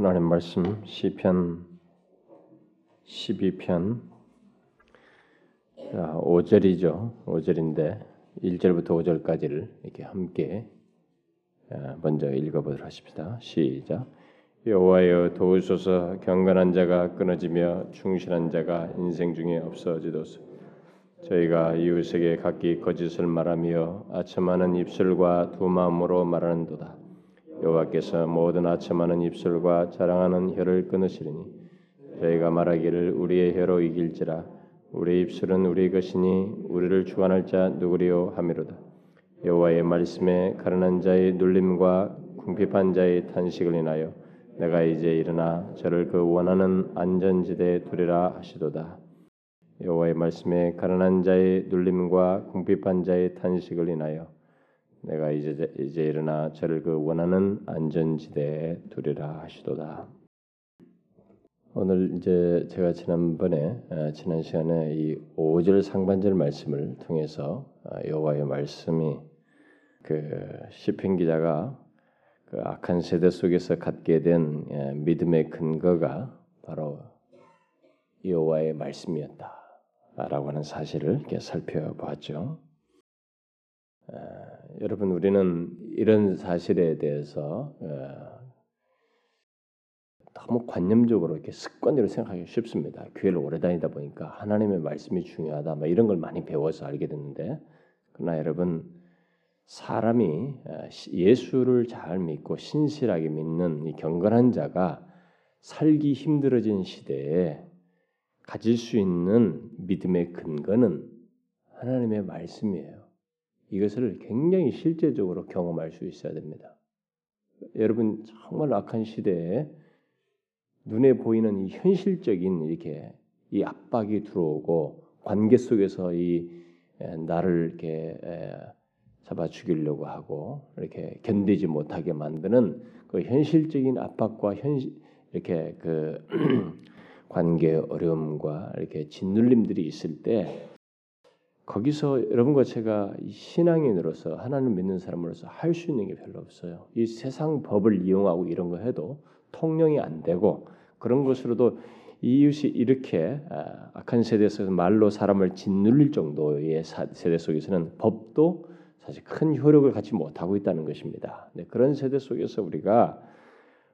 하나님 말씀 시편 12편 5절이죠. 5절인데 1절부터 5절까지를 이렇게 함께 아, 먼저 읽어보도록 하십시다. 시작. 여호와여 도우소서 경건한 자가 끊어지며 충실한 자가 인생 중에 없어지도소. 저희가 이웃에게 각기 거짓을 말하며 아첨하는 입술과 두 마음으로 말하는도다. 여호와께서 모든 아첨하는 입술과 자랑하는 혀를 끊으시리니 저희가 말하기를 우리의 혀로 이길지라 우리 입술은 우리 것이니 우리를 주관할 자 누구리요 하미로다. 여호와의 말씀에 가련한 자의 눌림과 궁핍한 자의 탄식을 인하여 내가 이제 일어나 저를 그 원하는 안전지대에 두리라 하시도다. 여호와의 말씀에 가련한 자의 눌림과 궁핍한 자의 탄식을 인하여 내가 이제 이제 일어나 저를 그 원하는 안전지대에 두리라 하시도다. 오늘 이제 제가 지난번에 아, 지난 시간에 이 5절 상반절 말씀을 통해서 아, 여호와의 말씀이 그 시편 기자가 그 악한 세대 속에서 갖게 된 예, 믿음의 근거가 바로 여호와의 말씀이었다라고 하는 사실을 이렇게 살펴보았죠. 여러분 우리는 이런 사실에 대해서 너무 관념적으로 이렇게 습관대로 생각하기 쉽습니다. 교회를 오래 다니다 보니까 하나님의 말씀이 중요하다, 뭐 이런 걸 많이 배워서 알게 됐는데, 그러나 여러분 사람이 예수를 잘 믿고 신실하게 믿는 이 경건한 자가 살기 힘들어진 시대에 가질 수 있는 믿음의 근거는 하나님의 말씀이에요. 이것을 굉장히 실제적으로 경험할 수 있어야 됩니다. 여러분 정말 악한 시대에 눈에 보이는 이 현실적인 이렇게 이 압박이 들어오고 관계 속에서 이 나를 이렇게 잡아 죽이려고 하고 이렇게 견디지 못하게 만드는 그 현실적인 압박과 현실 이렇게 그 관계 어려움과 이렇게 짓눌림들이 있을 때 거기서 여러분과 제가 신앙인으로서 하나님 믿는 사람으로서 할 수 있는 게 별로 없어요. 이 세상 법을 이용하고 이런 거 해도 통용이 안 되고 그런 것으로도 이웃이 이렇게 아, 악한 세대에서 말로 사람을 짓눌릴 정도의 세대 속에서는 법도 사실 큰 효력을 갖지 못하고 있다는 것입니다. 네, 그런 세대 속에서 우리가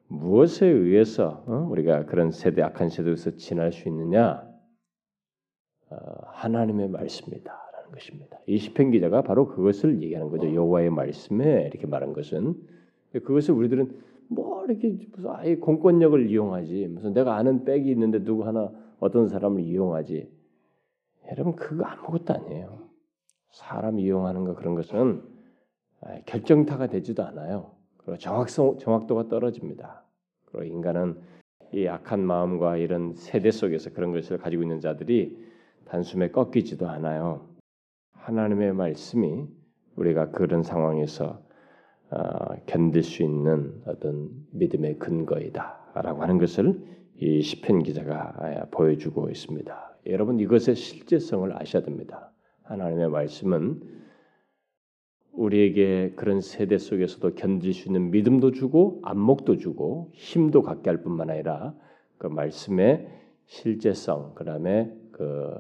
무엇에 의해서 어? 우리가 그런 세대 악한 세대에서 지날 수 있느냐? 어, 하나님의 말씀이다. 것입니다. 이 시편 기자가 바로 그것을 얘기하는 거죠. 여호와의 말씀에 이렇게 말한 것은 그것을 우리들은 뭐 이렇게 무슨 아예 공권력을 이용하지 무슨 내가 아는 백이 있는데 누구 하나 어떤 사람을 이용하지 여러분 그거 아무것도 아니에요. 사람 이용하는 거 그런 것은 결정타가 되지도 않아요. 그리고 정확성 정확도가 떨어집니다. 그리고 인간은 이 악한 마음과 이런 세대 속에서 그런 것을 가지고 있는 자들이 단숨에 꺾이지도 않아요. 하나님의 말씀이 우리가 그런 상황에서 어, 견딜 수 있는 어떤 믿음의 근거이다라고 하는 것을 이 시편 기자가 아, 보여주고 있습니다. 여러분 이것의 실제성을 아셔야 됩니다. 하나님의 말씀은 우리에게 그런 세대 속에서도 견딜 수 있는 믿음도 주고 안목도 주고 힘도 갖게 할 뿐만 아니라 그 말씀의 실제성 그다음에 그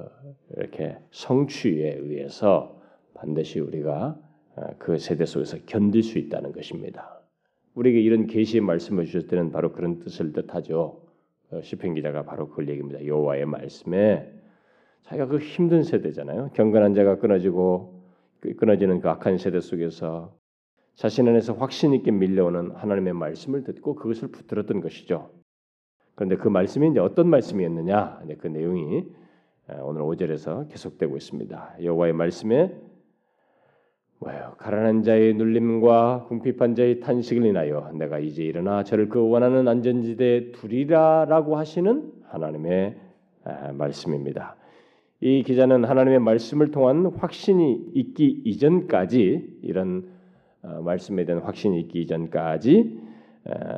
이렇게 성취에 의해서 반드시 우리가 어, 그 세대 속에서 견딜 수 있다는 것입니다. 우리에게 이런 계시의 말씀을 주실 때는 바로 그런 뜻을 뜻하죠. 어, 시편 기자가 바로 그걸 얘기합니다. 여호와의 말씀에 자기가 그 힘든 세대잖아요. 경건한 자가 끊어지고 그 끊어지는 그 악한 세대 속에서 자신 안에서 확신 있게 밀려오는 하나님의 말씀을 듣고 그것을 붙들었던 것이죠. 그런데 그 말씀이 이제 어떤 말씀이었느냐? 그 내용이 오늘 5절에서 계속되고 있습니다. 여호와의 말씀에 뭐예요? 가난한 자의 눌림과 궁핍한 자의 탄식을 인하여 내가 이제 일어나 저를 그 원하는 안전지대에 두리라라고 하시는 하나님의 말씀입니다. 이 기자는 하나님의 말씀을 통한 확신이 있기 이전까지 이런 어, 말씀에 대한 확신이 있기 이전까지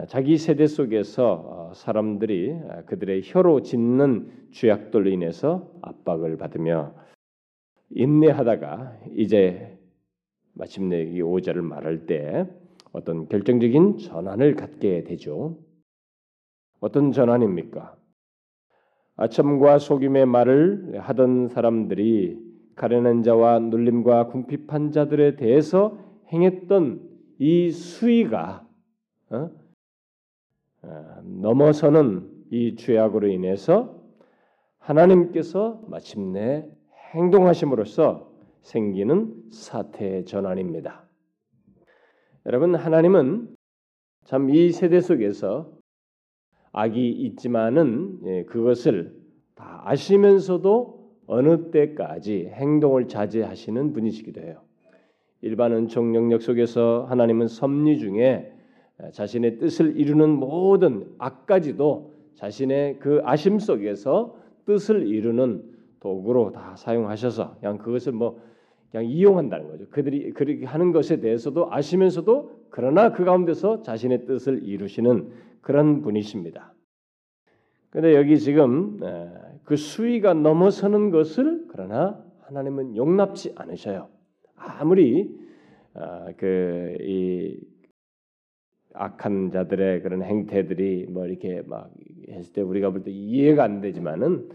자기 세대 속에서 어, 사람들이 그들의 혀로 짓는 죄악들로 인해서 압박을 받으며 인내하다가 이제 마침내 이 오절을 말할 때 어떤 결정적인 전환을 갖게 되죠. 어떤 전환입니까? 아첨과 속임의 말을 하던 사람들이 가련한 자와 눌림과 궁핍한 자들에 대해서 행했던 이 수위가 어? 어, 넘어서는 이 죄악으로 인해서 하나님께서 마침내 행동하심으로써 생기는 사태의 전환입니다. 여러분 하나님은 참 이 세대 속에서 악이 있지만은 예, 그것을 다 아시면서도 어느 때까지 행동을 자제하시는 분이시기도 해요. 일반 은총 영역 속에서 하나님은 섭리 중에 자신의 뜻을 이루는 모든 악까지도 자신의 그 아심 속에서 뜻을 이루는 도구로 다 사용하셔서 그냥 그것을 뭐 그냥 이용한다는 거죠. 그들이 그렇게 하는 것에 대해서도 아시면서도 그러나 그 가운데서 자신의 뜻을 이루시는 그런 분이십니다. 그런데 여기 지금 그 수위가 넘어서는 것을 그러나 하나님은 용납치 않으셔요. 아무리 아, 그이 악한 자들의 그런 행태들이 뭐 이렇게 막 했을 때 우리가 볼 때 이해가 안 되지만은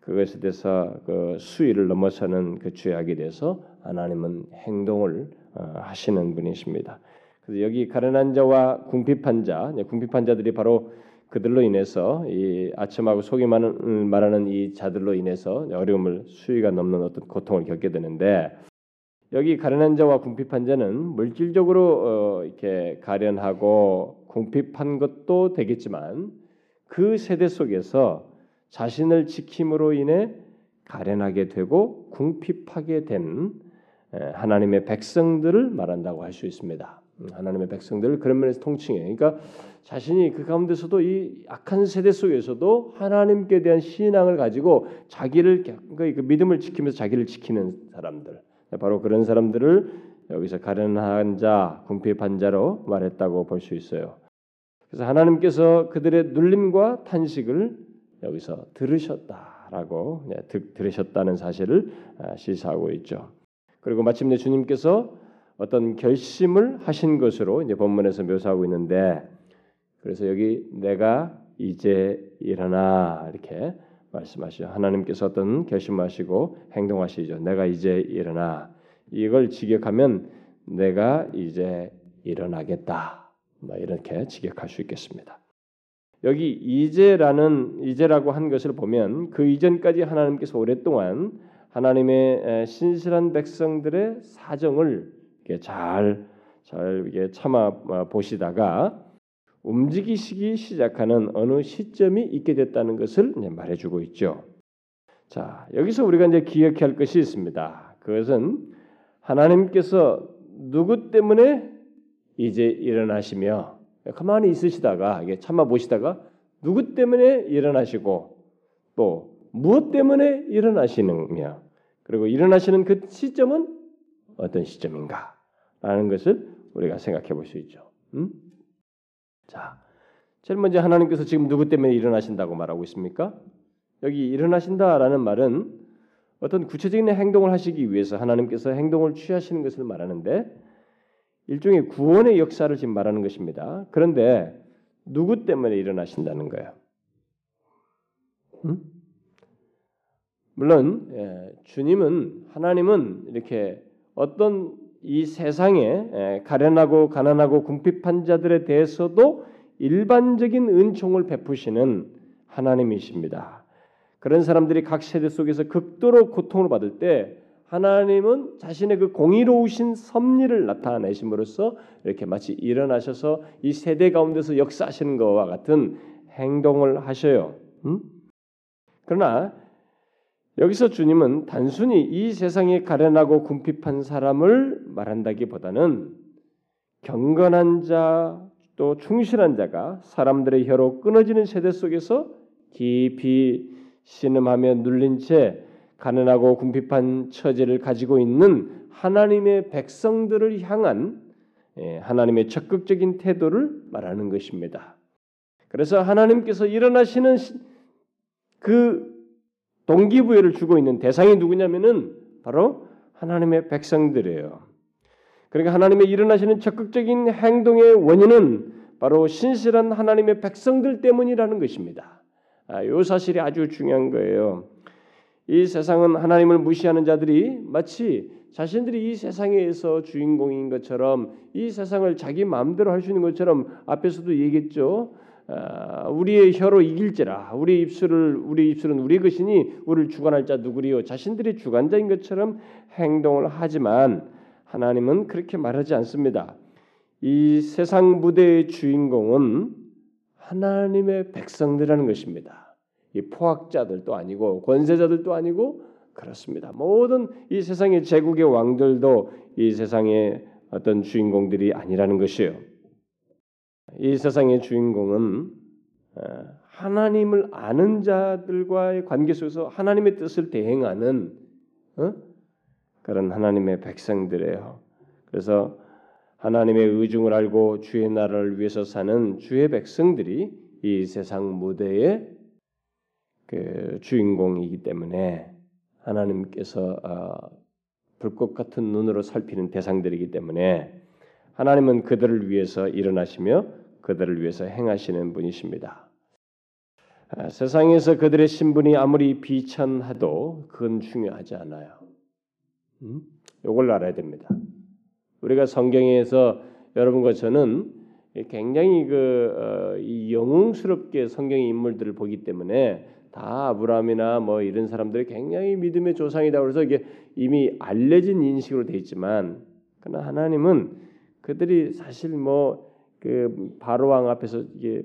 그것에 대해서 그 수위를 넘어서는 그 죄악에 대해서 하나님은 행동을 어, 하시는 분이십니다. 그래서 여기 가련한 자와 궁핍한 자, 궁핍한 자들이 바로 그들로 인해서 이 아첨하고 속이 말하는 이 자들로 인해서 어려움을 수위가 넘는 어떤 고통을 겪게 되는데 여기 가련한 자와 궁핍한 자는 물질적으로 어, 이렇게 가련하고 궁핍한 것도 되겠지만 그 세대 속에서 자신을 지킴으로 인해 가련하게 되고 궁핍하게 된 하나님의 백성들을 말한다고 할 수 있습니다. 음, 하나님의 백성들을 그런 면에서 통칭해. 그러니까 자신이 그 가운데서도 이 악한 세대 속에서도 하나님께 대한 신앙을 가지고 자기를 그 믿음을 지키면서 자기를 지키는 사람들. 바로 그런 사람들을 여기서 가련한 자, 궁핍한 자로 말했다고 볼 수 있어요. 그래서 하나님께서 그들의 눌림과 탄식을 여기서 들으셨다라고 네, 들으셨다는 사실을 아, 시사하고 있죠. 그리고 마침내 주님께서 어떤 결심을 하신 것으로 이제 본문에서 묘사하고 있는데 그래서 여기 내가 이제 일어나 이렇게 말씀하시죠. 하나님께서 어떤 결심하시고 행동하시죠. 내가 이제 일어나 이걸 직역하면 내가 이제 일어나겠다. 뭐 이렇게 직역할 수 있겠습니다. 여기 이제라는 이제라고 한 것을 보면 그 이전까지 하나님께서 오랫동안 하나님의 신실한 백성들의 사정을 잘 잘 참아 보시다가 움직이시기 시작하는 어느 시점이 있게 됐다는 것을 말해주고 있죠. 자 여기서 우리가 이제 기억할 것이 있습니다. 그것은 하나님께서 누구 때문에 이제 일어나시며 가만히 있으시다가 참아 보시다가 누구 때문에 일어나시고 또 무엇 때문에 일어나시느냐 그리고 일어나시는 그 시점은 어떤 시점인가라는 것을 우리가 생각해 볼 수 있죠. 음? 자, 제일 먼저 하나님께서 지금 누구 때문에 일어나신다고 말하고 있습니까? 여기 일어나신다라는 말은 어떤 구체적인 행동을 하시기 위해서 하나님께서 행동을 취하시는 것을 말하는데 일종의 구원의 역사를 지금 말하는 것입니다. 그런데 누구 때문에 일어나신다는 거예요? 음? 물론 예, 주님은 하나님은 이렇게 어떤 이 세상에 예, 가련하고 가난하고 궁핍한 자들에 대해서도 일반적인 은총을 베푸시는 하나님이십니다. 그런 사람들이 각 세대 속에서 극도로 고통을 받을 때 하나님은 자신의 그 공의로우신 섭리를 나타내심으로써 이렇게 마치 일어나셔서 이 세대 가운데서 역사하시는 것과 같은 행동을 하셔요. 음? 그러나 여기서 주님은 단순히 이 세상에 가련하고 궁핍한 사람을 말한다기보다는 경건한 자, 또 충실한 자가 사람들의 혀로 끊어지는 세대 속에서 깊이 신음하며 눌린 채 가난하고 궁핍한 처지를 가지고 있는 하나님의 백성들을 향한 예, 하나님의 적극적인 태도를 말하는 것입니다. 그래서 하나님께서 일어나시는 그 동기부여를 주고 있는 대상이 누구냐면은 바로 하나님의 백성들이에요. 그러니까 하나님의 일어나시는 적극적인 행동의 원인은 바로 신실한 하나님의 백성들 때문이라는 것입니다. 아, 이 사실이 아주 중요한 거예요. 이 세상은 하나님을 무시하는 자들이 마치 자신들이 이 세상에서 주인공인 것처럼 이 세상을 자기 마음대로 할 수 있는 것처럼 앞에서도 얘기했죠. 아, 우리의 혀로 이길지라 우리 입술을 우리 입술은 우리 것이니 우리를 주관할 자 누구리요 자신들이 주관자인 것처럼 행동을 하지만 하나님은 그렇게 말하지 않습니다. 이 세상 무대의 주인공은 하나님의 백성들이라는 것입니다. 이 포악자들도 아니고 권세자들도 아니고 그렇습니다. 모든 이 세상의 제국의 왕들도 이 세상의 어떤 주인공들이 아니라는 것이에요. 이 세상의 주인공은 어, 하나님을 아는 자들과의 관계 속에서 하나님의 뜻을 대행하는 어? 그런 하나님의 백성들이에요. 그래서 하나님의 의중을 알고 주의 나라를 위해서 사는 주의 백성들이 이 세상 무대의 그 주인공이기 때문에 하나님께서 어, 불꽃 같은 눈으로 살피는 대상들이기 때문에 하나님은 그들을 위해서 일어나시며 그들을 위해서 행하시는 분이십니다. 아, 세상에서 그들의 신분이 아무리 비천해도 그건 중요하지 않아요. 음? 이걸 알아야 됩니다. 우리가 성경에서 여러분과 저는 굉장히 그 어, 영웅스럽게 성경의 인물들을 보기 때문에 다 아브라함이나 뭐 이런 사람들이 굉장히 믿음의 조상이다 그래서 이게 이미 알려진 인식으로 돼 있지만 그러나 하나님은 그들이 사실 뭐 그 바로 왕 앞에서 이게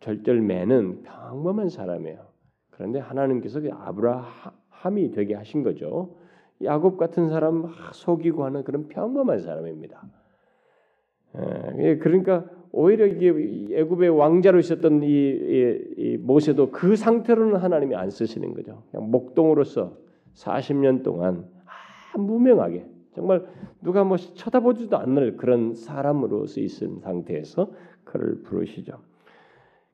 절절매는 평범한 사람이에요. 그런데 하나님께서 그 아브라함이 되게 하신 거죠. 야곱 같은 사람 속이고 하는 그런 평범한 사람입니다. 예, 그러니까 오히려 이게 애굽의 왕자로 있었던 이, 이, 이, 모세도 그 상태로는 하나님이 안 쓰시는 거죠. 그냥 목동으로서 40년 동안 아, 무명하게 정말 누가 뭐 쳐다보지도 않는 그런 사람으로서 있은 상태에서 그를 부르시죠.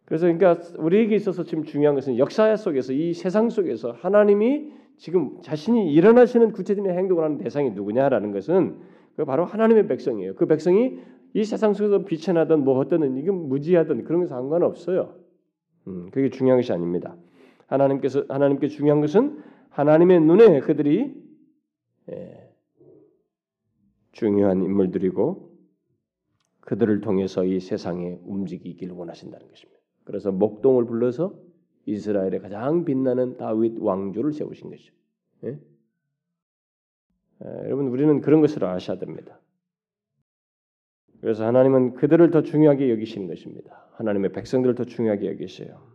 그래서 그러니까 우리에게 있어서 지금 중요한 것은 역사 속에서 이 세상 속에서 하나님이 지금 자신이 일어나시는 구체적인 행동을 하는 대상이 누구냐라는 것은 그 바로 하나님의 백성이에요. 그 백성이 이 세상 속에서 비천하든 뭐 어떤 이건 무지하든 그런 게 상관없어요. 음, 그게 중요한 것이 아닙니다. 하나님께서 하나님께 중요한 것은 하나님의 눈에 그들이 예, 중요한 인물들이고 그들을 통해서 이 세상에 움직이기를 원하신다는 것입니다. 그래서 목동을 불러서 이스라엘의 가장 빛나는 다윗 왕조를 세우신 것이죠. 예? 에, 여러분 우리는 그런 것을 아셔야 됩니다. 그래서 하나님은 그들을 더 중요하게 여기시는 것입니다. 하나님의 백성들을 더 중요하게 여기세요.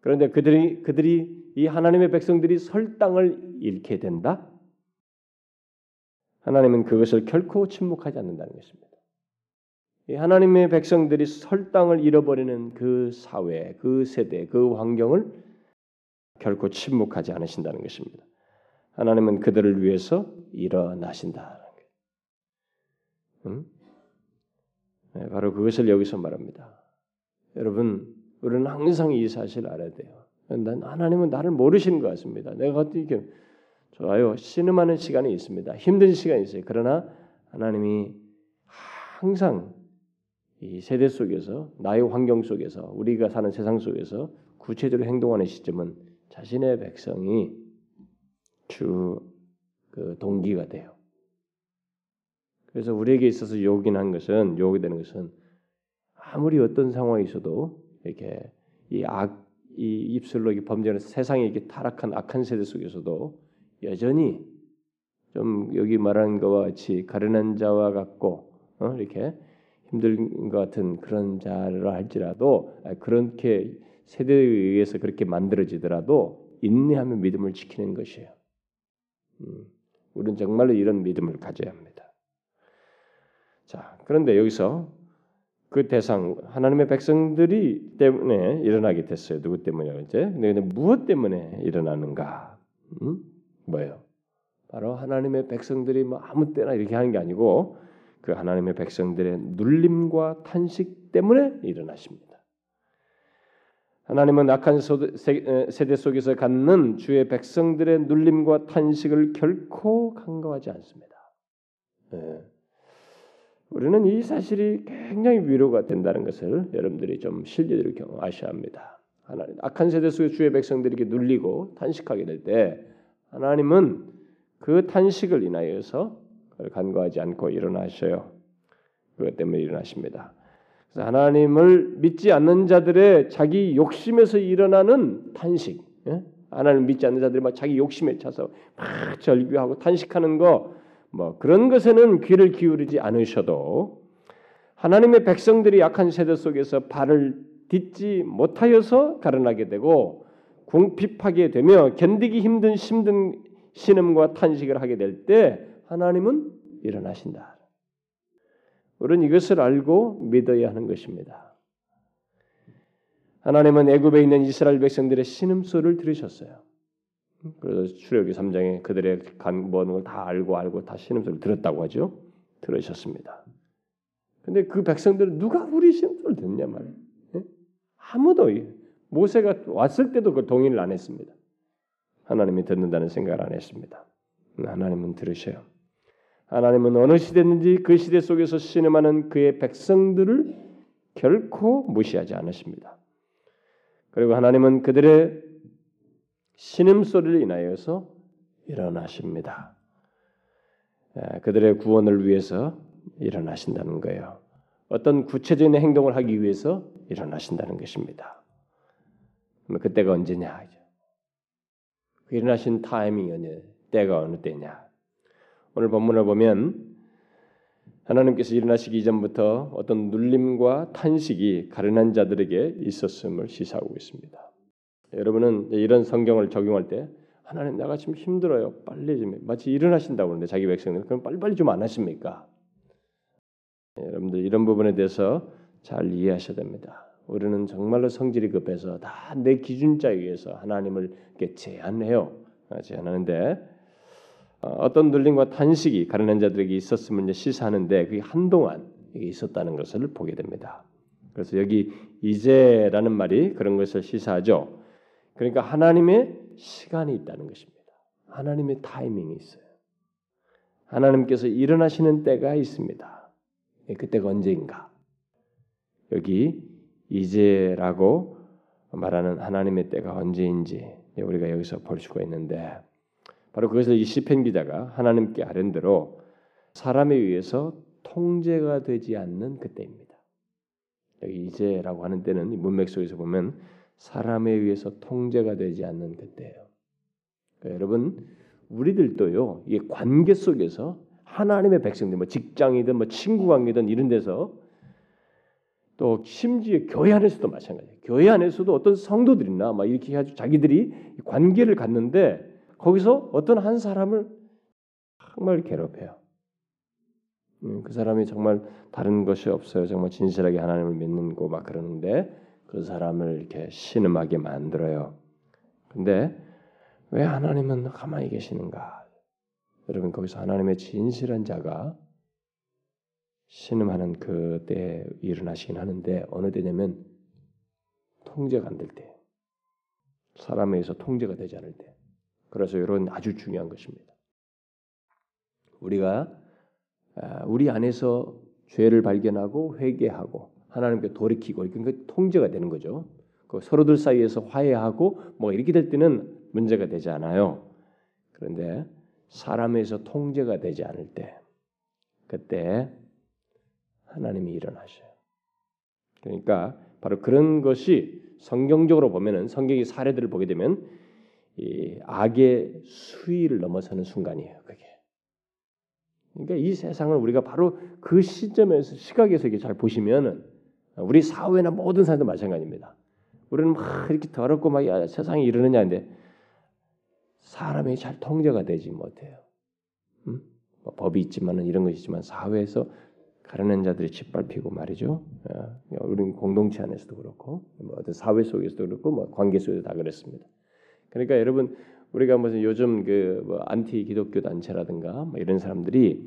그런데 그들이 그들이 이 하나님의 백성들이 설 땅을 잃게 된다. 하나님은 그것을 결코 침묵하지 않는다는 것입니다. 하나님의 백성들이 설 땅을 잃어버리는 그 사회, 그 세대, 그 환경을 결코 침묵하지 않으신다는 것입니다. 하나님은 그들을 위해서 일어나신다는 거예요. 음? 네, 바로 그것을 여기서 말합니다. 여러분, 우리는 항상 이 사실을 알아야 돼요. 난 하나님은 나를 모르시는 것 같습니다. 내가 어떻게 좋아요. 신음하는 시간이 있습니다. 힘든 시간이 있어요. 그러나 하나님이 항상 이 세대 속에서 나의 환경 속에서 우리가 사는 세상 속에서 구체적으로 행동하는 시점은 자신의 백성이 주 그 동기가 돼요. 그래서 우리에게 있어서 요긴한 것은 요구되는 것은 아무리 어떤 상황이 있어도 이렇게 이 악, 이 입술로 이 범죄하는 세상에 이렇게 타락한 악한 세대 속에서도 여전히 좀 여기 말하는 것과 같이 가련한 자와 같고 어? 이렇게 힘든 것 같은 그런 자를 할지라도 아, 그렇게 세대에 의해서 그렇게 만들어지더라도 인내하며 믿음을 지키는 것이에요. 음, 우리는 정말로 이런 믿음을 가져야 합니다. 자, 그런데 여기서 그 대상 하나님의 백성들이 때문에 일어나게 됐어요. 누구 때문이요? 이제 근데 무엇 때문에 일어나는가? 음? 뭐예요? 바로 하나님의 백성들이 뭐 아무 때나 이렇게 하는 게 아니고 그 하나님의 백성들의 눌림과 탄식 때문에 일어나십니다. 하나님은 악한 세대 속에서 갖는 주의 백성들의 눌림과 탄식을 결코 간과하지 않습니다. 네. 우리는 이 사실이 굉장히 위로가 된다는 것을 여러분들이 좀 실제로 경험하셔야 합니다. 하나님 악한 세대 속의 주의 백성들에게 눌리고 탄식하게 될 때 하나님은 그 탄식을 인하여서 간과하지 않고 일어나셔요. 그것 때문에 일어나십니다. 그래서 하나님을 믿지 않는 자들의 자기 욕심에서 일어나는 탄식, 예? 하나님을 믿지 않는 자들이 막 자기 욕심에 차서 막 절규하고 탄식하는 거, 뭐 그런 것에는 귀를 기울이지 않으셔도 하나님의 백성들이 약한 세대 속에서 발을 딛지 못하여서 가련하게 되고 궁핍하게 되며 견디기 힘든 힘든 신음과 탄식을 하게 될 때 하나님은 일어나신다. 우리는 이것을 알고 믿어야 하는 것입니다. 하나님은 애굽에 있는 이스라엘 백성들의 신음 소리를 들으셨어요. 그래서 출애굽기 3장에 그들의 간보는 걸 다 알고 알고 다 신음 소리를 들었다고 하죠. 들으셨습니다. 근데 그 백성들은 누가 우리 신음소리를 듣냐 말이에요. 예? 아무도 모세가 왔을 때도 그 동의를 안 했습니다. 하나님이 듣는다는 생각을 안 했습니다. 하나님은 들으셔요. 하나님은 어느 시대든지 그 시대 속에서 신음하는 그의 백성들을 결코 무시하지 않으십니다. 그리고 하나님은 그들의 신음 소리를 인하여서 일어나십니다. 그들의 구원을 위해서 일어나신다는 거예요. 어떤 구체적인 행동을 하기 위해서 일어나신다는 것입니다. 그때가 언제냐? 그 일어나신 타이밍이 언제? 때가 어느 때냐? 오늘 본문을 보면 하나님께서 일어나시기 이전부터 어떤 눌림과 탄식이 가련한 자들에게 있었음을 시사하고 있습니다. 여러분은 이런 성경을 적용할 때 하나님 내가 지금 힘들어요. 빨리 좀 마치 일어나신다고 그러는데 자기 백성들 그럼 빨리빨리 좀 안 하십니까? 여러분들 이런 부분에 대해서 잘 이해하셔야 됩니다. 우리는 정말로 성질이 급해서 다 내 기준자에 의해서 하나님을 이렇게 제한해요. 제한하는데 어, 어떤 눌림과 탄식이 가련한 자들에게 있었음을 시사하는데 그게 한동안 있었다는 것을 보게 됩니다. 그래서 여기 이제라는 말이 그런 것을 시사하죠. 그러니까 하나님의 시간이 있다는 것입니다. 하나님의 타이밍이 있어요. 하나님께서 일어나시는 때가 있습니다. 예, 그때가 언제인가? 여기 이제라고 말하는 하나님의 때가 언제인지 우리가 여기서 볼 수가 있는데 바로 그것을 이 시편 기자가 하나님께 아랜대로 사람에 의해서 통제가 되지 않는 그때입니다. 여기 이제라고 하는 때는 문맥 속에서 보면 사람에 의해서 통제가 되지 않는 그때예요. 그러니까 여러분 우리들도요 이게 관계 속에서 하나님의 백성들 뭐 직장이든 뭐 친구 관계든 이런 데서 또 심지어 교회 안에서도 마찬가지예요. 교회 안에서도 어떤 성도들이나 막 이렇게 해가지고 자기들이 관계를 갖는데 거기서 어떤 한 사람을 정말 괴롭혀요. 음, 그 사람이 정말 다른 것이 없어요. 정말 진실하게 하나님을 믿는 거 막 그러는데 그 사람을 이렇게 신음하게 만들어요. 근데 왜 하나님은 가만히 계시는가? 여러분 거기서 하나님의 진실한 자가 신음하는 그때 일어나시긴 하는데 어느 때냐면 통제가 안 될 때, 사람에 서 통제가 되지 않을 때. 그래서 이런 아주 중요한 것입니다. 우리가 아, 우리 안에서 죄를 발견하고 회개하고 하나님께 돌이키고 그러니까 통제가 되는 거죠. 그 서로들 사이에서 화해하고 뭐 이렇게 될 때는 문제가 되지 않아요. 그런데 사람에서 통제가 되지 않을 때 그때 하나님이 일어나셔요. 그러니까 바로 그런 것이 성경적으로 보면은 성경의 사례들을 보게 되면 이 악의 수위를 넘어서는 순간이에요. 그게. 그러니까 이 세상을 우리가 바로 그 시점에서 시각에서 이렇게 잘 보시면은 우리 사회나 모든 사람도 마찬가지입니다. 우리는 막 이렇게 더럽고 막 야, 세상이 이러느냐인데 사람이 잘 통제가 되지 못해요. 음? 뭐 법이 있지만은 이런 것이 있지만 사회에서 가르는 자들이 짓밟히고 말이죠. 어, 우리는 공동체 안에서도 그렇고 뭐 어떤 사회 속에서도 그렇고 뭐 관계 속에도 다 그렇습니다. 그러니까 여러분 우리가 무슨 요즘 그 뭐 안티 기독교 단체라든가 뭐 이런 사람들이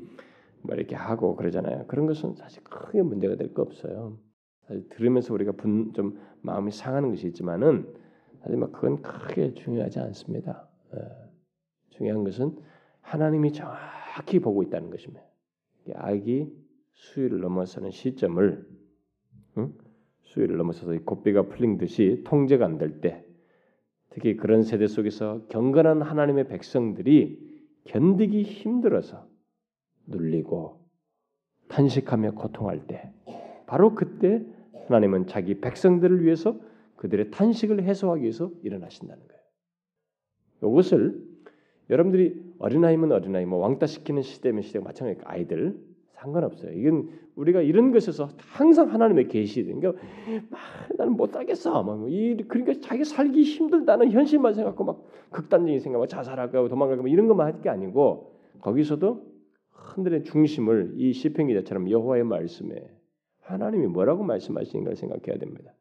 뭐 이렇게 하고 그러잖아요. 그런 것은 사실 크게 문제가 될 거 없어요. 사실 들으면서 우리가 분, 좀 마음이 상하는 것이 있지만은 사실 막 그건 크게 중요하지 않습니다. 예. 중요한 것은 하나님이 정확히 보고 있다는 것입니다. 악이 수위를 넘어서는 시점을 응? 수위를 넘어서서 고비가 풀린 듯이 통제가 안 될 때, 특히 그런 세대 속에서 경건한 하나님의 백성들이 견디기 힘들어서 눌리고 탄식하며 고통할 때, 바로 그때 하나님은 자기 백성들을 위해서 그들의 탄식을 해소하기 위해서 일어나신다는 거예요. 이것을 여러분들이 어린아이면 어린아이, 뭐 왕따 시키는 시대면 시대 마찬가지 아이들 상관없어요. 이건 우리가 이런 것에서 항상 하나님의 계시. 그러니까 막 나는 못 하겠어. 막 이 그러니까 자기 살기 힘들다는 현실만 생각하고 막 극단적인 생각, 막 자살할까 도망갈까 뭐 이런 것만 할 게 아니고 거기서도 흔들의 중심을 이 시편 기자처럼 여호와의 말씀에 하나님이 뭐라고 말씀하시는가를 생각해야 됩니다.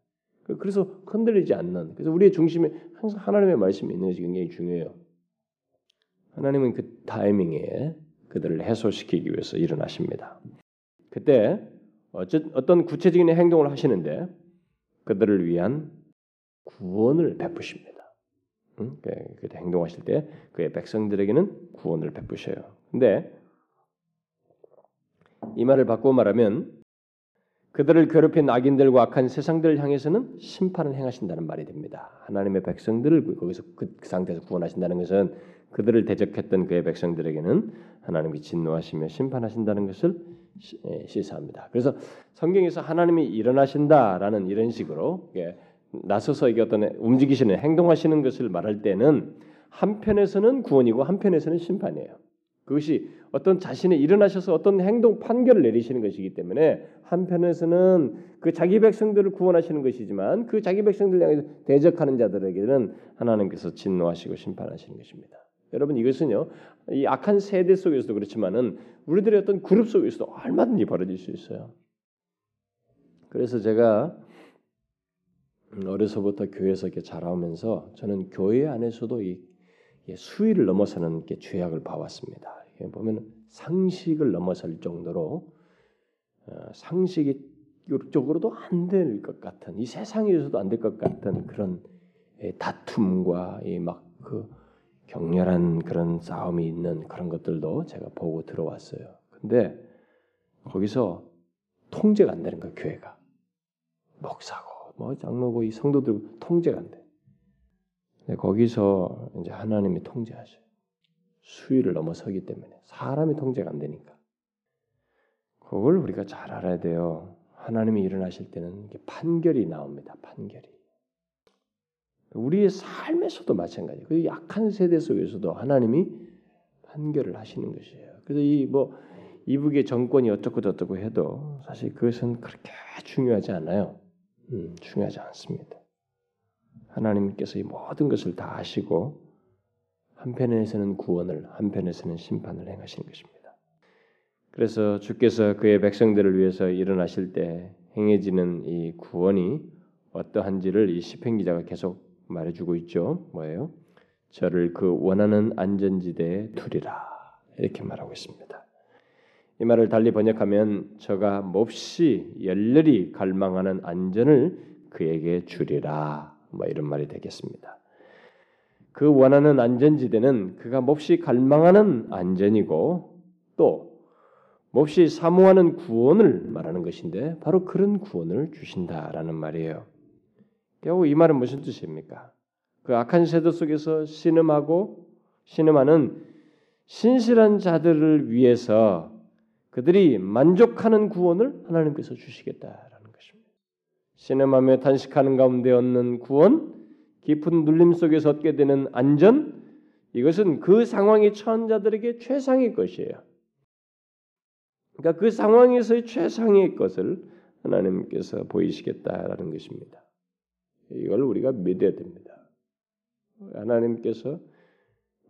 그래서 흔들리지 않는. 그래서 우리의 중심에 항상 하나님의 말씀이 있는 것이 굉장히 중요해요. 하나님은 그 타이밍에 그들을 해소시키기 위해서 일어나십니다. 그때 어떤 구체적인 행동을 하시는데 그들을 위한 구원을 베푸십니다. 응? 그때 행동하실 때 그의 백성들에게는 구원을 베푸셔요. 근데 이 말을 바꾸어 말하면 그들을 괴롭힌 악인들과 악한 세상들을 향해서는 심판을 행하신다는 말이 됩니다. 하나님의 백성들을 거기서 그 상태에서 구원하신다는 것은 그들을 대적했던 그의 백성들에게는 하나님이 진노하시며 심판하신다는 것을 예, 시사합니다. 그래서 성경에서 하나님이 일어나신다라는 이런 식으로 나서서 이게 어떤 움직이시는 행동하시는 것을 말할 때는 한편에서는 구원이고 한편에서는 심판이에요. 그것이 어떤 자신이 일어나셔서 어떤 행동 판결을 내리시는 것이기 때문에 한편에서는 그 자기 백성들을 구원하시는 것이지만 그 자기 백성들 향해서 대적하는 자들에게는 하나님께서 진노하시고 심판하시는 것입니다. 여러분 이것은요 이 악한 세대 속에서도 그렇지만은 우리들의 어떤 그룹 속에서도 얼마든지 벌어질 수 있어요. 그래서 제가 어려서부터 교회에서 이렇게 자라오면서 저는 교회 안에서도 이 수위를 넘어서는 게 죄악을 봐왔습니다. 보면 상식을 넘어설 정도로 어, 상식적으로도 안 될 것 같은 이 세상에서도 안 될 것 같은 그런 예, 다툼과 이 막그 격렬한 그런 싸움이 있는 그런 것들도 제가 보고 들어왔어요. 근데 거기서 통제가 안 되는 거예요, 교회가. 목사고, 뭐 장로고 이 성도들 통제가 안 돼. 근데 거기서 이제 하나님이 통제하셔요. 수위를 넘어서기 때문에 사람이 통제가 안 되니까. 그걸 우리가 잘 알아야 돼요. 하나님이 일어나실 때는 판결이 나옵니다. 판결이. 우리의 삶에서도 마찬가지예요. 그 약한 세대 속에서도 하나님이 판결을 하시는 것이에요. 그래서 이 뭐 이북의 정권이 어떻고 저떻고 해도 사실 그것은 그렇게 중요하지 않아요. 음, 중요하지 않습니다. 하나님께서 이 모든 것을 다 아시고 한편에서는 구원을 한편에서는 심판을 행하시는 것입니다. 그래서 주께서 그의 백성들을 위해서 일어나실 때 행해지는 이 구원이 어떠한지를 이 시편 기자가 계속 말해주고 있죠. 뭐예요? 저를 그 원하는 안전지대에 두리라 이렇게 말하고 있습니다. 이 말을 달리 번역하면 저가 몹시 열렬히 갈망하는 안전을 그에게 주리라 뭐 이런 말이 되겠습니다. 그 원하는 안전지대는 그가 몹시 갈망하는 안전이고 또 몹시 사모하는 구원을 말하는 것인데 바로 그런 구원을 주신다라는 말이에요. 결국 이 말은 무슨 뜻입니까? 그 악한 세대 속에서 신음하고 신음하는 신실한 자들을 위해서 그들이 만족하는 구원을 하나님께서 주시겠다라는 것입니다. 신음하며 탄식하는 가운데 얻는 구원, 깊은 눌림 속에서 얻게 되는 안전, 이것은 그 상황에 처한 자들에게 최상의 것이에요. 그러니까 그 상황에서의 최상의 것을 하나님께서 보이시겠다라는 것입니다. 이걸 우리가 믿어야 됩니다. 하나님께서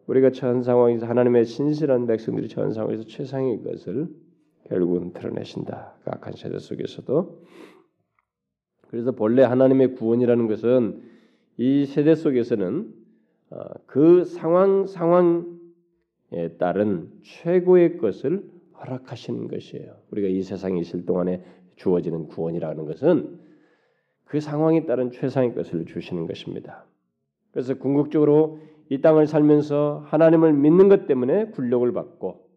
우리가 처한 상황에서 하나님의 신실한 백성들이 처한 상황에서 최상의 것을 결국은 드러내신다. 그 악한 세대 속에서도 그래서 본래 하나님의 구원이라는 것은 이 세대 속에서는 어, 그 상황 상황에 따른 최고의 것을 허락하시는 것이에요. 우리가 이 세상에 있을 동안에 주어지는 구원이라는 것은 그 상황에 따른 최상의 것을 주시는 것입니다. 그래서 궁극적으로 이 땅을 살면서 하나님을 믿는 것 때문에 굴욕을 받고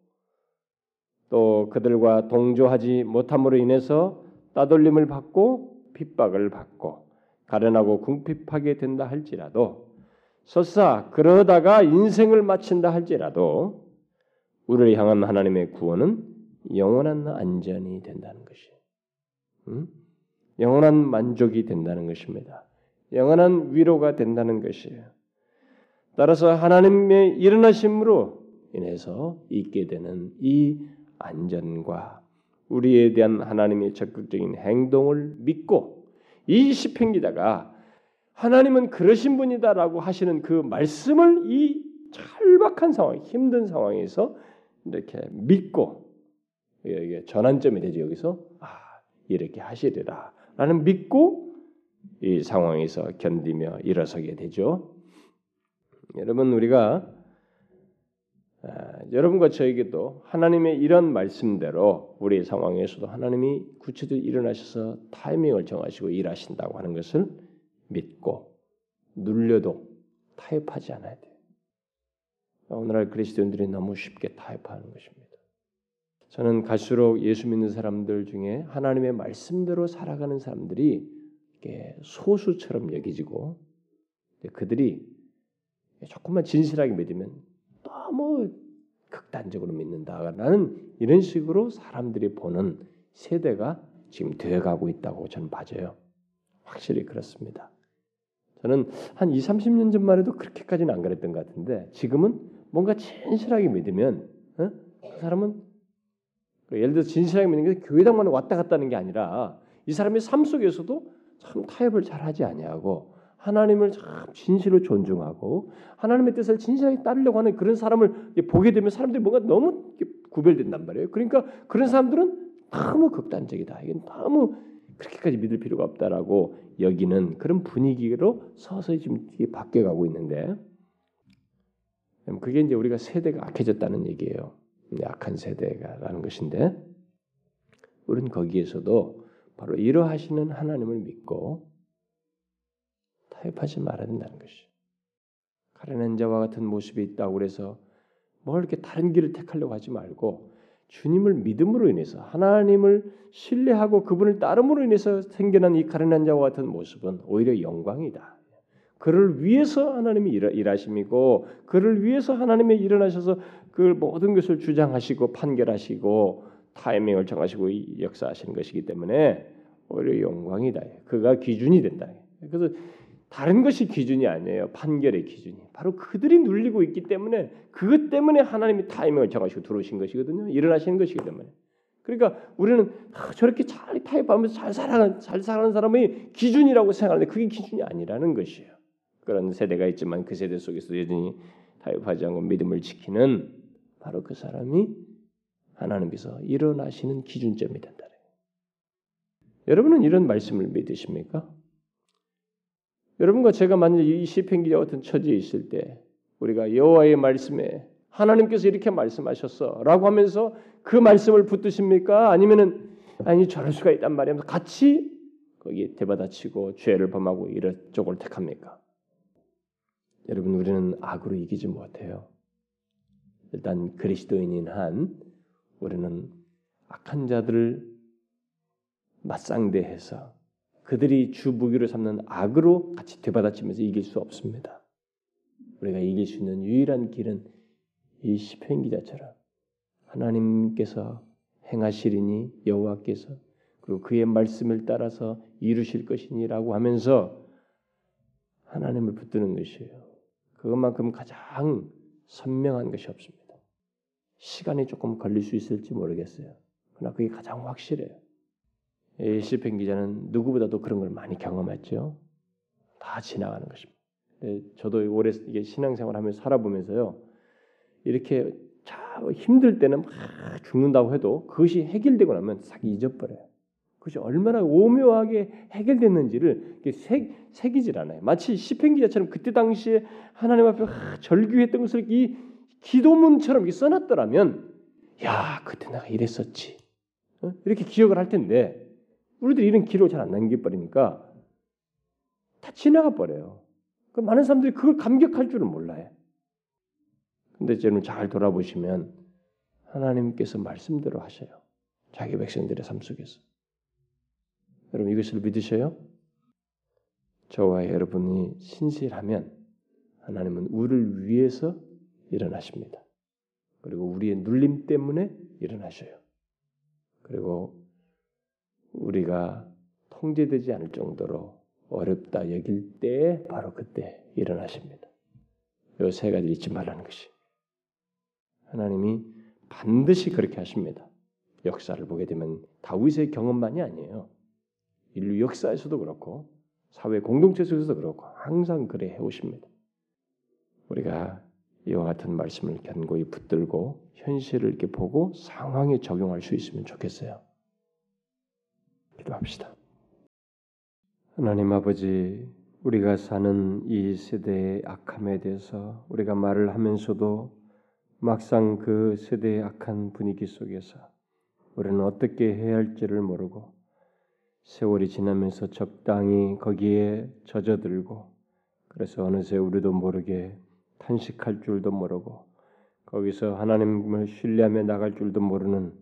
또 그들과 동조하지 못함으로 인해서 따돌림을 받고 핍박을 받고 가련하고 궁핍하게 된다 할지라도 설사 그러다가 인생을 마친다 할지라도 우리를 향한 하나님의 구원은 영원한 안전이 된다는 것이, 음? 영원한 만족이 된다는 것입니다. 영원한 위로가 된다는 것이에요. 따라서 하나님의 일어나심으로 인해서 있게 되는 이 안전과 우리에 대한 하나님의 적극적인 행동을 믿고 이 시편 기자가 하나님은 그러신 분이다라고 하시는 그 말씀을 이 절박한 상황, 힘든 상황에서 이렇게 믿고 이게 전환점이 되죠 여기서 아 이렇게 하시리라 라는 믿고 이 상황에서 견디며 일어서게 되죠. 여러분 우리가 아, 여러분과 저에게도 하나님의 이런 말씀대로 우리의 상황에서도 하나님이 구체적으로 일어나셔서 타이밍을 정하시고 일하신다고 하는 것을 믿고 눌려도 타협하지 않아야 돼요. 오늘날 그리스도인들이 너무 쉽게 타협하는 것입니다. 저는 갈수록 예수 믿는 사람들 중에 하나님의 말씀대로 살아가는 사람들이 소수처럼 여기지고 그들이 조금만 진실하게 믿으면 너무 극단적으로 믿는다라는 이런 식으로 사람들이 보는 세대가 지금 되어가고 있다고 저는 봐져요. 확실히 그렇습니다. 저는 한 2, 30년 전만 해도 그렇게까지는 안 그랬던 것 같은데 지금은 뭔가 진실하게 믿으면 어? 그 사람은 예를 들어 진실하게 믿는 게 교회당만 왔다 갔다 하는 게 아니라 이 사람의 삶 속에서도 참 타협을 잘 하지 아니하고 하나님을 참 진실로 존중하고 하나님의 뜻을 진실하게 따르려고 하는 그런 사람을 보게 되면 사람들이 뭔가 너무 구별된단 말이에요. 그러니까 그런 사람들은 너무 극단적이다. 이건 너무 그렇게까지 믿을 필요가 없다라고 여기는 그런 분위기로 서서히 지금 바뀌어가고 있는데 그게 이제 우리가 세대가 악해졌다는 얘기예요. 약한 세대가라는 것인데 우리는 거기에서도 바로 이러하시는 하나님을 믿고 타협하지 말아야 된다는 것이. 가련한 자와 같은 모습이 있다고 그래서 뭐 이렇게 다른 길을 택하려고 하지 말고 주님을 믿음으로 인해서 하나님을 신뢰하고 그분을 따름으로 인해서 생겨난 이 가련한 자와 같은 모습은 오히려 영광이다. 그를 위해서 하나님이 일하심이고 그를 위해서 하나님이 일어나셔서 그 모든 것을 주장하시고 판결하시고 타이밍을 정하시고 역사하시는 것이기 때문에 오히려 영광이다. 그가 기준이 된다. 그래서 다른 것이 기준이 아니에요. 판결의 기준이. 바로 그들이 눌리고 있기 때문에 그것 때문에 하나님이 타이밍을 정하시고 들어오신 것이거든요. 일어나시는 것이기 때문에. 그러니까 우리는 저렇게 잘 타협하면서 잘 살아가는 잘 살아가는 사람이 기준이라고 생각하는데 그게 기준이 아니라는 것이에요. 그런 세대가 있지만 그 세대 속에서 여전히 타협하지 않고 믿음을 지키는 바로 그 사람이 하나님께서 일어나시는 기준점이 된다. 여러분은 이런 말씀을 믿으십니까? 여러분과 제가 만약 이 시편 기자 같은 처지에 있을 때 우리가 여호와의 말씀에 하나님께서 이렇게 말씀하셨어라고 하면서 그 말씀을 붙드십니까? 아니면은 아니 저럴 수가 있단 말이야. 같이 거기에 대받아치고 죄를 범하고 이런 쪽을 택합니까? 여러분 우리는 악으로 이기지 못해요. 일단 그리스도인인 한 우리는 악한 자들을 맞상대해서 그들이 주 무기로 삼는 악으로 같이 되받아치면서 이길 수 없습니다. 우리가 이길 수 있는 유일한 길은 이 시편 기자처럼 하나님께서 행하시리니 여호와께서 그리고 그의 말씀을 따라서 이루실 것이니라고 하면서 하나님을 붙드는 것이에요. 그것만큼 가장 선명한 것이 없습니다. 시간이 조금 걸릴 수 있을지 모르겠어요. 그러나 그게 가장 확실해요. 시편 기자는 누구보다도 그런 걸 많이 경험했죠. 다 지나가는 것입니다. 저도 오래 이게 신앙생활 하면서 살아보면서요. 이렇게 참 힘들 때는 막 죽는다고 해도 그것이 해결되고 나면 싹 잊어버려요. 그것이 얼마나 오묘하게 해결됐는지를 새, 새기질 않아요. 마치 시편 기자처럼 그때 당시에 하나님 앞에 절규했던 것을 이 기도문처럼 써놨더라면 야 그때 내가 이랬었지 어? 이렇게 기억을 할 텐데 우리들이 이런 기록을 잘안 남겨버리니까 다 지나가 버려요. 그 많은 사람들이 그걸 감격할 줄은 몰라요. 근데 저는 잘 돌아보시면 하나님께서 말씀대로 하셔요. 자기 백성들의 삶 속에서. 여러분 이것을 믿으셔요? 저와 여러분이 신실하면 하나님은 우리를 위해서 일어나십니다. 그리고 우리의 눌림 때문에 일어나셔요. 그리고 우리가 통제되지 않을 정도로 어렵다 여길 때 바로 그때 일어나십니다. 이세 가지 잊지 말라는 것이 하나님이 반드시 그렇게 하십니다. 역사를 보게 되면 다윗의 경험만이 아니에요. 인류 역사에서도 그렇고 사회 공동체 속에서도 그렇고 항상 그래 해오십니다. 우리가 이와 같은 말씀을 견고히 붙들고 현실을 이렇게 보고 상황에 적용할 수 있으면 좋겠어요. 기도합시다. 하나님 아버지, 우리가 사는 이 세대의 악함에 대해서 우리가 말을 하면서도 막상 그 세대의 악한 분위기 속에서 우리는 어떻게 해야 할지를 모르고 세월이 지나면서 적당히 거기에 젖어들고 그래서 어느새 우리도 모르게 탄식할 줄도 모르고 거기서 하나님을 신뢰하며 나갈 줄도 모르는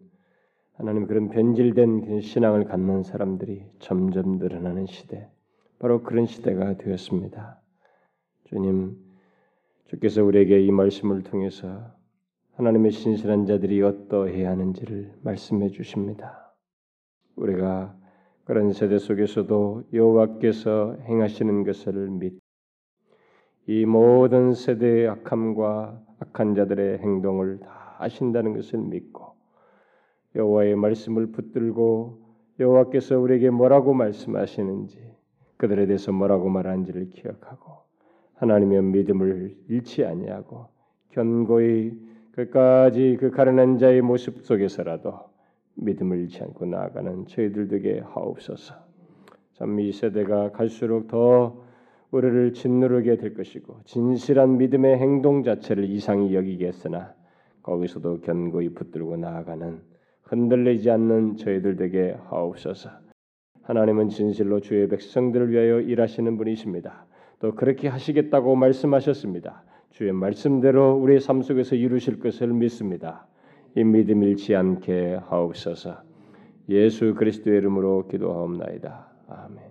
하나님 그런 변질된 신앙을 갖는 사람들이 점점 늘어나는 시대 바로 그런 시대가 되었습니다. 주님 주께서 우리에게 이 말씀을 통해서 하나님의 신실한 자들이 어떠해야 하는지를 말씀해 주십니다. 우리가 그런 세대 속에서도 여호와께서 행하시는 것을 믿. 이 모든 세대의 악함과 악한 자들의 행동을 다 아신다는 것을 믿고 여호와의 말씀을 붙들고 여호와께서 우리에게 뭐라고 말씀하시는지 그들에 대해서 뭐라고 말하는지를 기억하고 하나님의 믿음을 잃지 아니하고 견고히 끝까지 그 가련한 자의 모습 속에서라도 믿음을 잃지 않고 나아가는 저희들 되게 하옵소서. 참 이 세대가 갈수록 더 우리를 짓누르게 될 것이고 진실한 믿음의 행동 자체를 이상히 여기겠으나 거기서도 견고히 붙들고 나아가는 흔들리지 않는 저희들 되게 하옵소서. 하나님은 진실로 주의 백성들을 위하여 일하시는 분이십니다. 또 그렇게 하시겠다고 말씀하셨습니다. 주의 말씀대로 우리의 삶 속에서 이루실 것을 믿습니다. 이 믿음 잃지 않게 하옵소서. 예수 그리스도의 이름으로 기도하옵나이다. 아멘.